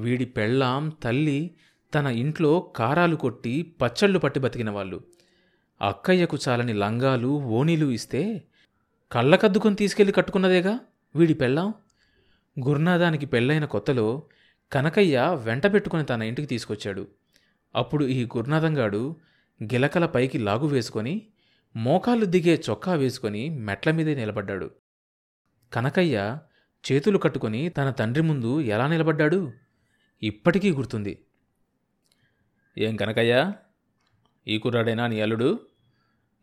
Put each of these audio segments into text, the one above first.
వీడి పెళ్ళాం తల్లి తన ఇంట్లో కారాలు కొట్టి పచ్చళ్ళు పట్టి బతికిన వాళ్ళు. అక్కయ్యకు చాలని లంగాలు ఓణీలు ఇస్తే కళ్ళకద్దుకొని తీసుకెళ్ళి కట్టుకున్నదేగా వీడి పెళ్ళాం? గురునాథానికి పెళ్ళైన కొత్తలో కనకయ్య వెంట పెట్టుకుని తన ఇంటికి తీసుకొచ్చాడు. అప్పుడు ఈ గురునాథంగాడు గిలకల పైకి లాగు వేసుకొని మోకాలు దిగే చొక్కా వేసుకొని మెట్ల మీదే నిలబడ్డాడు. కనకయ్య చేతులు కట్టుకొని తన తండ్రి ముందు ఎలా నిలబడ్డాడు? ఇప్పటికీ గుర్తుంది. ఏం కనకయ్య? ఈ కుర్రాడైనా నీ అల్లుడు?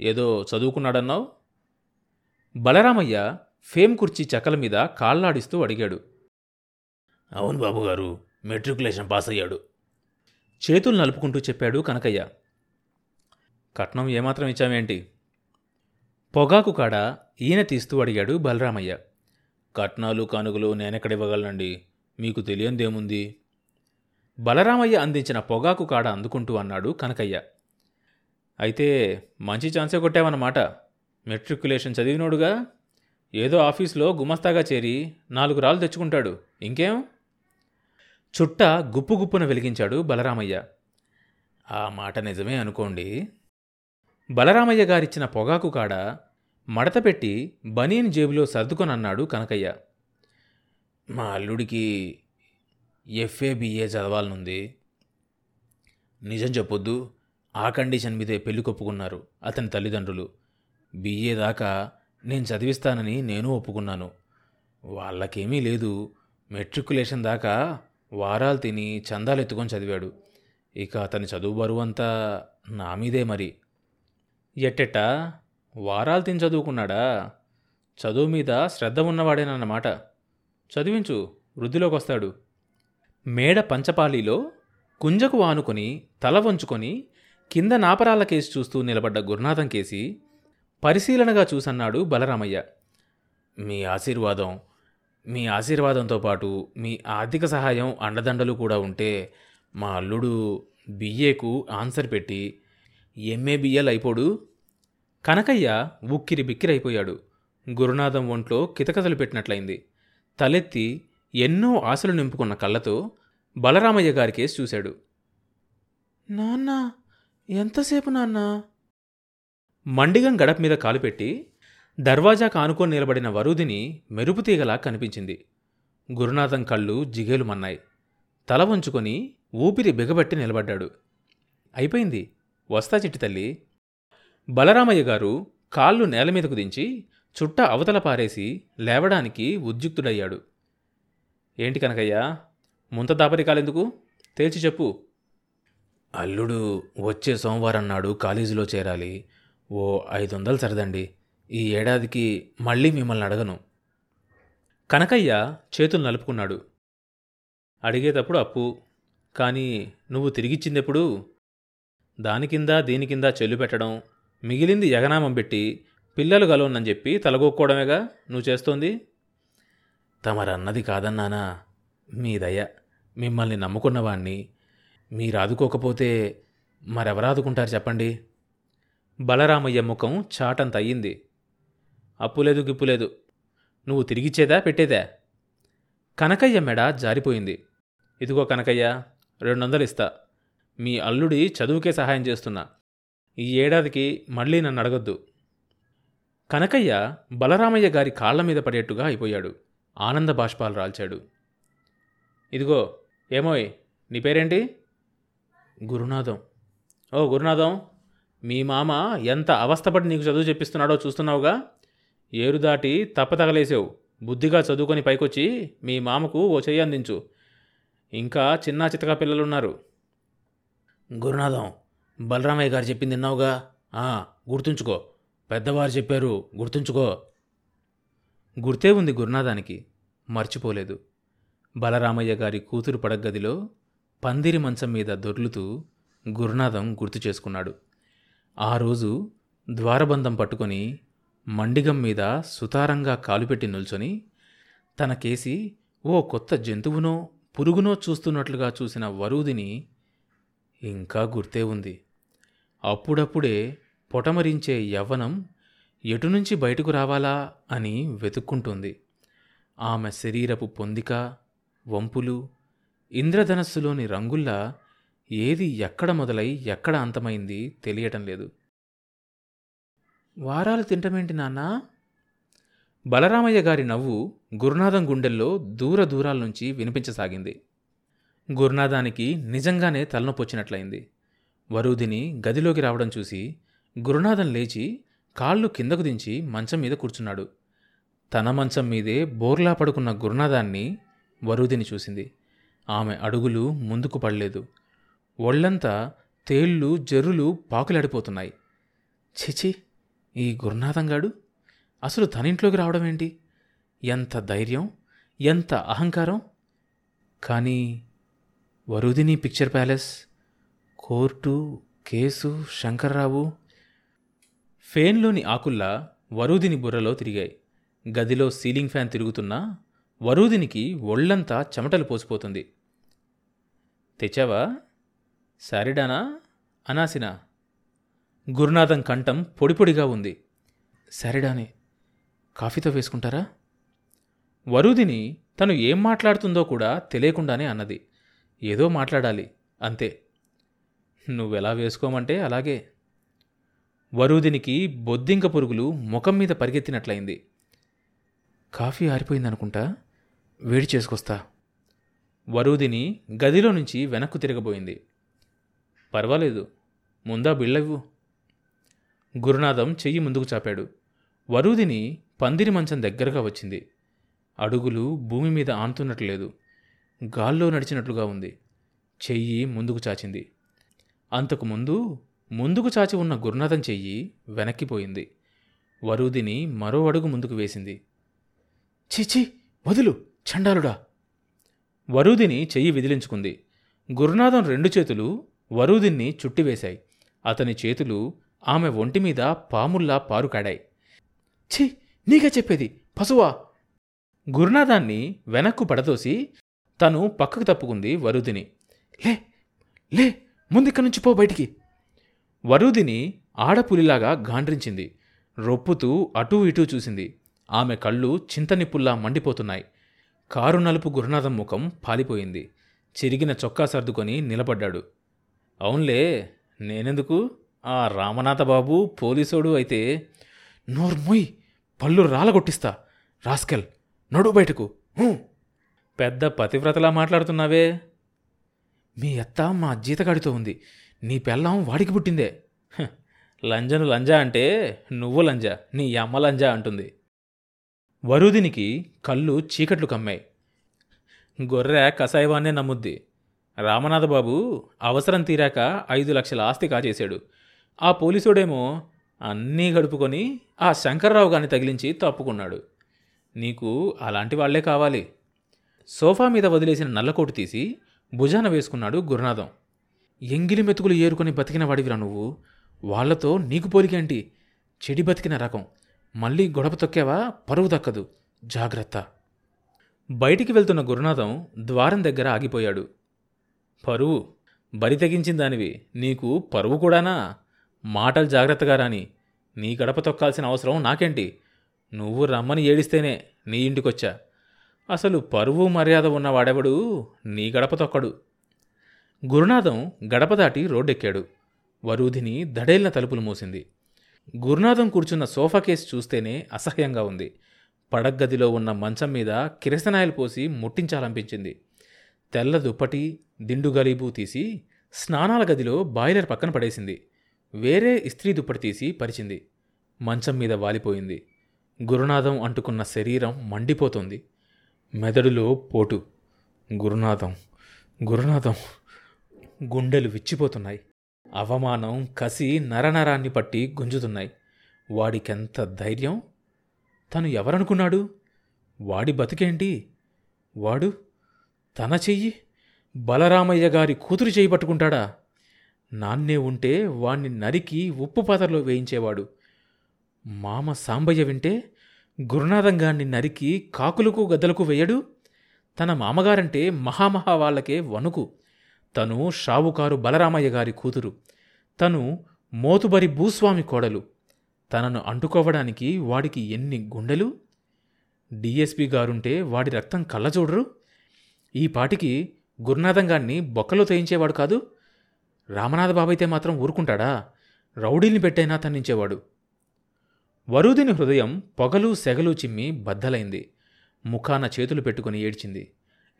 ఏదో చదువుకున్నాడన్నావు? బలరామయ్య ఫేమ్ కుర్చీ చెక్కల మీద కాళ్ళాడిస్తూ అడిగాడు. అవును బాబుగారు మెట్రికులేషన్ పాస్ అయ్యాడు చేతులు నలుపుకుంటూ చెప్పాడు కనకయ్య. కట్నం ఏమాత్రం ఇచ్చామేంటి? పొగాకు కాడ ఈయన తీస్తూ అడిగాడు బలరామయ్య. కట్నాలు కానుకలు నేనెక్కడివ్వగలనండి మీకు తెలియందేముంది? బలరామయ్య అందించిన పొగాకు కాడ అందుకుంటూ అన్నాడు కనకయ్య. అయితే మంచి ఛాన్సే కొట్టావన్నమాట. మెట్రికులేషన్ చదివినోడుగా ఏదో ఆఫీస్లో గుమస్తాగా చేరి నాలుగు రాళ్ళు తెచ్చుకుంటాడు. ఇంకేం? చుట్ట గుప్పు గుప్పున వెలిగించాడు బలరామయ్య. ఆ మాట నిజమే అనుకోండి. బలరామయ్య గారిచ్చిన పొగాకు కాడ మడతపెట్టి బనీన్ జేబులో సర్దుకొనన్నాడు కనకయ్య. మా అల్లుడికి ఎఫ్ఏ బిఏ చదవాలనుంది. నిజం చెప్పొద్దు ఆ కండిషన్ మీదే పెళ్ళి కొప్పుకున్నారు అతని తల్లిదండ్రులు. బిఏ దాకా నేను చదివిస్తానని నేను ఒప్పుకున్నాను. వాళ్ళకేమీ లేదు. మెట్రికులేషన్ దాకా వారాలు తిని చందాలు ఎత్తుకొని చదివాడు. ఇక అతని చదువు బరువంతా నా మీదే మరి. ఎట్టెట్టా? వారాలు తిని చదువుకున్నాడా? చదువు మీద శ్రద్ధ ఉన్నవాడేనన్నమాట. చదివించు వృద్ధిలోకి వస్తాడు మేడ పంచపాలీలో కుంజకు వానుకొని తల వంచుకొని కింద నాపరాల కేసి చూస్తూ నిలబడ్డ గురునాథం కేసి పరిశీలనగా చూసన్నాడు బలరామయ్య. మీ ఆశీర్వాదం మీ ఆశీర్వాదంతో పాటు మీ ఆర్థిక సహాయం అండదండలు కూడా ఉంటే మా అల్లుడు బిఏకు ఆన్సర్ పెట్టి ఎంఏ బిఎల్ అయిపోడు. కనకయ్య ఉక్కిరి బిక్కిరైపోయాడు గురునాథం ఒంట్లో కితకథలు పెట్టినట్లయింది. తలెత్తి ఎన్నో ఆశలు నింపుకున్న కళ్ళతో బలరామయ్య గారి కేసు చూశాడు. నాన్న ఎంతసేపు నాన్న? మండిగం గడప మీద కాలుపెట్టి దర్వాజా కానుకొని నిలబడిన వరుదిని మెరుపుతీగలా కనిపించింది. గురునాథం కళ్ళు జిగేలుమన్నాయి తల వంచుకొని ఊపిరి బిగబట్టి నిలబడ్డాడు. అయిపోయింది వస్తా చిట్టి తల్లి. బలరామయ్య గారు కాళ్ళు నేల మీదకు దించి చుట్ట అవతల పారేసి లేవడానికి ఉద్యుక్తుడయ్యాడు. ఏంటి కనకయ్యా? ముంత దాపరికాలెందుకు తేల్చి చెప్పు. అల్లుడు వచ్చే సోమవారం నాడు కాలేజీలో చేరాలి. ఓ ఐదు వందలు సరదండి. ఈ ఏడాదికి మళ్ళీ మిమ్మల్ని అడగను. కనకయ్య చేతులు నలుపుకున్నాడు. అడిగేటప్పుడు అప్పు. కానీ నువ్వు తిరిగిచ్చిందెప్పుడు? దాని కింద దీని కింద చెల్లు పెట్టడం. మిగిలింది యగనామం పెట్టి పిల్లలు గలవనని చెప్పి తలగొక్కోవడమేగా నువ్వు చేస్తోంది? తమరన్నది కాదన్నానా మీ దయ మిమ్మల్ని నమ్ముకున్నవాణ్ణి. మీరు ఆదుకోకపోతే మరెవరాదుకుంటారు చెప్పండి? బలరామయ్య ముఖం చాటంత అయ్యింది అప్పులేదు గిప్పులేదు. నువ్వు తిరిగిచ్చేదా పెట్టేదా? కనకయ్య మెడ జారిపోయింది. ఇదిగో కనకయ్య రెండు వందలు ఇస్తా మీ అల్లుడి చదువుకే సహాయం చేస్తున్నా. ఈ ఏడాదికి మళ్ళీ నన్ను అడగొద్దు కనకయ్య బలరామయ్య గారి కాళ్ళ మీద పడేట్టుగా అయిపోయాడు. ఆనంద బాష్పాలు రాల్చాడు. ఇదిగో ఏమోయ్ నీ పేరేంటి? గురునాథం. ఓ గురునాథం మీ మామ ఎంత అవస్థపడి నీకు చదువు చెప్పిస్తున్నాడో చూస్తున్నావుగా? ఏరు దాటి తప్పతగలేసావు బుద్ధిగా చదువుకొని పైకొచ్చి మీ మామకు ఓ చెయ్యి అందించు. ఇంకా చిన్న చితక పిల్లలున్నారు. గురునాథం బలరామయ్య గారు చెప్పింది విన్నావుగా? గుర్తుంచుకో. పెద్దవారు చెప్పారు గుర్తుంచుకో. గుర్తే ఉంది గురునాథానికి. మర్చిపోలేదు. బలరామయ్య గారి కూతురు పడగదిలో పందిరి మంచం మీద దొర్లుతూ గురునాథం గుర్తు చేసుకున్నాడు. ఆ రోజు ద్వారబంధం పట్టుకొని మండిగం మీద సుతారంగా కాలుపెట్టి నిల్చొని తన కేసి ఓ కొత్త జంతువునో పురుగునో చూస్తున్నట్లుగా చూసిన వరూదిని ఇంకా గుర్తే ఉంది. అప్పుడప్పుడే పొటమరించే యవ్వనం ఎటునుంచి బయటకు రావాలా అని వెతుక్కుంటుంది. ఆమె శరీరపు పొందిక వంపులు ఇంద్రధనస్సులోని రంగుల్లా ఏది ఎక్కడ మొదలై ఎక్కడ అంతమైంది తెలియటం లేదు. వారాలు తింటమేంటి నాన్నా? బలరామయ్య గారి నవ్వు గురునాథం గుండెల్లో దూర దూరాల నుంచి వినిపించసాగింది. గురునాథానికి నిజంగానే తలనొప్పొచ్చినట్లయింది. వరూధిని గదిలోకి రావడం చూసి గురునాథం లేచి కాళ్ళు కిందకు దించి మంచం మీద కూర్చున్నాడు. తన మంచం మీదే బోర్లా పడుకున్న గురునాథాన్ని వరుదిని చూసింది. ఆమె అడుగులు ముందుకు పడలేదు. ఒళ్ళంతా తేళ్ళు జర్రులు పాకులాడిపోతున్నాయి. చిచి ఈ గురునాథంగాడు? అసలు తనింట్లోకి రావడం ఏంటి? ఎంత ధైర్యం ఎంత అహంకారం? కానీ Varudhini picture palace court case Shankarrao ఫేన్లోని ఆకుల్లా వరూదిని బుర్రలో తిరిగాయి. గదిలో సీలింగ్ ఫ్యాన్ తిరుగుతున్నా వరూదినికి ఒళ్ళంతా చెమటలు పోసిపోతుంది. తెచ్చావా? సారిడానా అనాసినా? గురునాథం కంఠం పొడిపొడిగా ఉంది. సరిడానే కాఫీతో వేసుకుంటారా? వరుదిని తను ఏం మాట్లాడుతుందో కూడా తెలియకుండానే అన్నది. ఏదో మాట్లాడాలి అంతే. నువ్వెలా వేసుకోమంటే అలాగే. వరుదినికి బొద్దింక పురుగులు ముఖం మీద పరిగెత్తినట్లయింది. కాఫీ ఆరిపోయిందనుకుంటా వేడి చేసుకొస్తా. వరుదిని గదిలో నుంచి వెనక్కు తిరగబోయింది. పర్వాలేదు ముందా బిళ్ళవ్వు. గురునాథం చెయ్యి ముందుకు చాపాడు. వరుదిని పందిరి మంచం దగ్గరగా వచ్చింది. అడుగులు భూమి మీద ఆనుతున్నట్లేదు. గాల్లో నడిచినట్లుగా ఉంది. చెయ్యి ముందుకు చాచింది. అంతకుముందు ముందుకు చాచి ఉన్న గురునాథం చెయ్యి వెనక్కిపోయింది. వరుదిని మరో అడుగు ముందుకు వేసింది. చిచి వదులు చండాలుడా. వరుదిని చెయ్యి విదిలించుకుంది. గురునాథం రెండు చేతులు వరుదిన్ని చుట్టివేశాయి అతని చేతులు ఆమె ఒంటి మీద పాముల్లా పారుకాడాయి ఛీ నీకే చెప్పేది పశువా. గురునాథాన్ని వెనక్కు పడదోసి తను పక్కకు తప్పుకుంది వరుదిని. లే లే ముందిక్కడి నుంచి పో బయటికి. వరుదిని ఆడపులిలాగా గాండ్రించింది. రొప్పుతూ అటూ ఇటూ చూసింది. ఆమె కళ్ళు చింతనిప్పుల్లా మండిపోతున్నాయి. కారు నలుపు గురునాథం ముఖం పాలిపోయింది. చిరిగిన చొక్కా సర్దుకొని నిలబడ్డాడు. అవునులే నేనెందుకు? ఆ రామనాథ బాబు పోలీసోడు అయితే నోర్మొయ్ పళ్ళు రాలగొట్టిస్తా. రాస్కెల్ నడు బయటకు. పెద్ద పతివ్రతలా మాట్లాడుతున్నావే. మీ అత్త మా జీతగాడితో ఉంది. నీ పెళ్ళాం వాడికి పుట్టిందే. హ, లంజను లంజా అంటే నువ్వు లంజా నీ అమ్మ లంజా అంటుంది. వరుదినికి కళ్ళు చీకట్లు కమ్మాయి. గొర్రె కసాయవాన్నే నమ్ముద్ది. రామనాథబాబు అవసరం తీరాక ఐదు లక్షల ఆస్తి కాజేశాడు. ఆ పోలీసుడేమో అన్నీ గడుపుకొని ఆ శంకర్రావు గాని తగిలించి తప్పుకున్నాడు. నీకు అలాంటి వాళ్ళే కావాలి. సోఫా మీద వదిలేసిన నల్లకోటు తీసి భుజాన వేసుకున్నాడు గురునాథం. ఎంగిలి మెతుకులు ఏరుకొని బతికిన వాడివిరా నువ్వు. వాళ్ళతో నీకు పోలికేంటి చెడి బతికిన రకం. మళ్ళీ గొడవ తొక్కావా? పరువు దక్కదు. జాగ్రత్త. బయటికి వెళ్తున్న గురునాథం ద్వారం దగ్గర ఆగిపోయాడు. పరువు. బరి తెగించిన దానివి. నీకు పరువు కూడానా? మాటలు జాగ్రత్తగా రాని. నీ గడప తొక్కాల్సిన అవసరం నాకేంటి? నువ్వు రమ్మని ఏడిస్తేనే నీ ఇంటికొచ్చా? అసలు పరువు మర్యాద ఉన్నవాడెవడు? నీ గడప తొక్కడు. గురునాథం గడప దాటి రోడ్డెక్కాడు. వరూధిని దడేలిన తలుపులు మూసింది. గురునాథం కూర్చున్న సోఫా కేసు చూస్తేనే అసహ్యంగా ఉంది. పడగ్గదిలో ఉన్న మంచం మీద కిరసనాయలు పోసి ముట్టించాలనిపించింది. తెల్ల దుప్పటి దిండు గలీబు తీసి స్నానాల గదిలో బాయిలర్ పక్కన పడేసింది. వేరే ఇస్త్రీ దుప్పటి తీసి పరిచింది. మంచం మీద వాలిపోయింది. గురునాథం అంటుకున్న శరీరం మండిపోతోంది. మెదడులో పోటు. గురునాథం గురునాథం. గుండెలు విచ్చిపోతున్నాయి. అవమానం కసి నరనరాన్ని పట్టి గుంజుతున్నాయి. వాడికెంత ధైర్యం? తను ఎవరనుకున్నాడు? వాడి బతికేంటి? వాడు తన చెయ్యి? బలరామయ్య గారి కూతురు చేయి పట్టుకుంటాడా? నాన్నే ఉంటే వాణ్ణి నరికి ఉప్పు పాత్రలో వేయించేవాడు. మామ సాంబయ్య వింటే గురునాథంగాన్ని నరికి కాకులకు గద్దలకు వేయడు? తన మామగారంటే మహామహా వాళ్ళకే వణుకు. తను షావుకారు బలరామయ్య గారి కూతురు. తను మోతుబరి భూస్వామి కోడలు. తనను అంటుకోవడానికి వాడికి ఎన్ని గుండెలు? డిఎస్పి గారుంటే వాడి రక్తం కళ్ళజోడరు? ఈ పాటికి గురునాథం బొక్కలు బొక్కలో తేయించేవాడు కాదు. రామనాథ బాబైతే మాత్రం ఊరుకుంటాడా? రౌడీని పెట్టైనా తన్నించేవాడు. వరుదిని హృదయం పొగలు సెగలు చిమ్మి బద్దలైంది. ముఖాన చేతులు పెట్టుకుని ఏడ్చింది.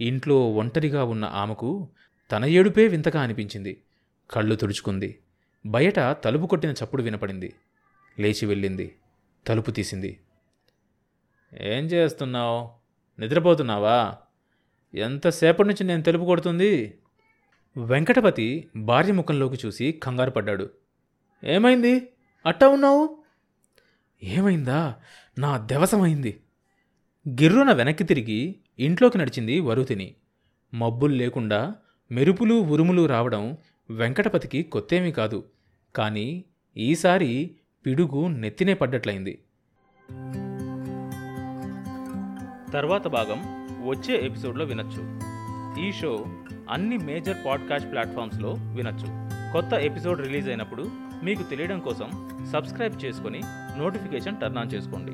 ఇంట్లో ఒంటరిగా ఉన్న ఆమెకు తన ఏడుపే వింతగా అనిపించింది. కళ్ళు తుడుచుకుంది. బయట తలుపు కొట్టిన చప్పుడు వినపడింది. లేచి వెళ్ళింది. తలుపు తీసింది. ఏం చేస్తున్నావు? నిద్రపోతున్నావా? ఎంతసేపటి నుంచి నేను తెలుపు కొడుతుంది? వెంకటపతి భార్య ముఖంలోకి చూసి కంగారు పడ్డాడు. ఏమైంది? అట్టా ఉన్నావు? ఏమైందా? నా దెవసమైంది. గిర్రున వెనక్కి తిరిగి ఇంట్లోకి నడిచింది వరుతిని. మబ్బులు లేకుండా మెరుపులు ఉరుములు రావడం వెంకటపతికి కొత్తేమీ కాదు. కానీ ఈసారి పిడుగు నెత్తినే పడ్డట్లయింది. తర్వాత భాగం వచ్చే ఎపిసోడ్లో వినొచ్చు. ఈ షో అన్ని మేజర్ పాడ్కాస్ట్ ప్లాట్ఫామ్స్లో వినొచ్చు. కొత్త ఎపిసోడ్ రిలీజ్ అయినప్పుడు మీకు తెలియడం కోసం సబ్స్క్రైబ్ చేసుకొని నోటిఫికేషన్ టర్న్ ఆన్ చేసుకోండి.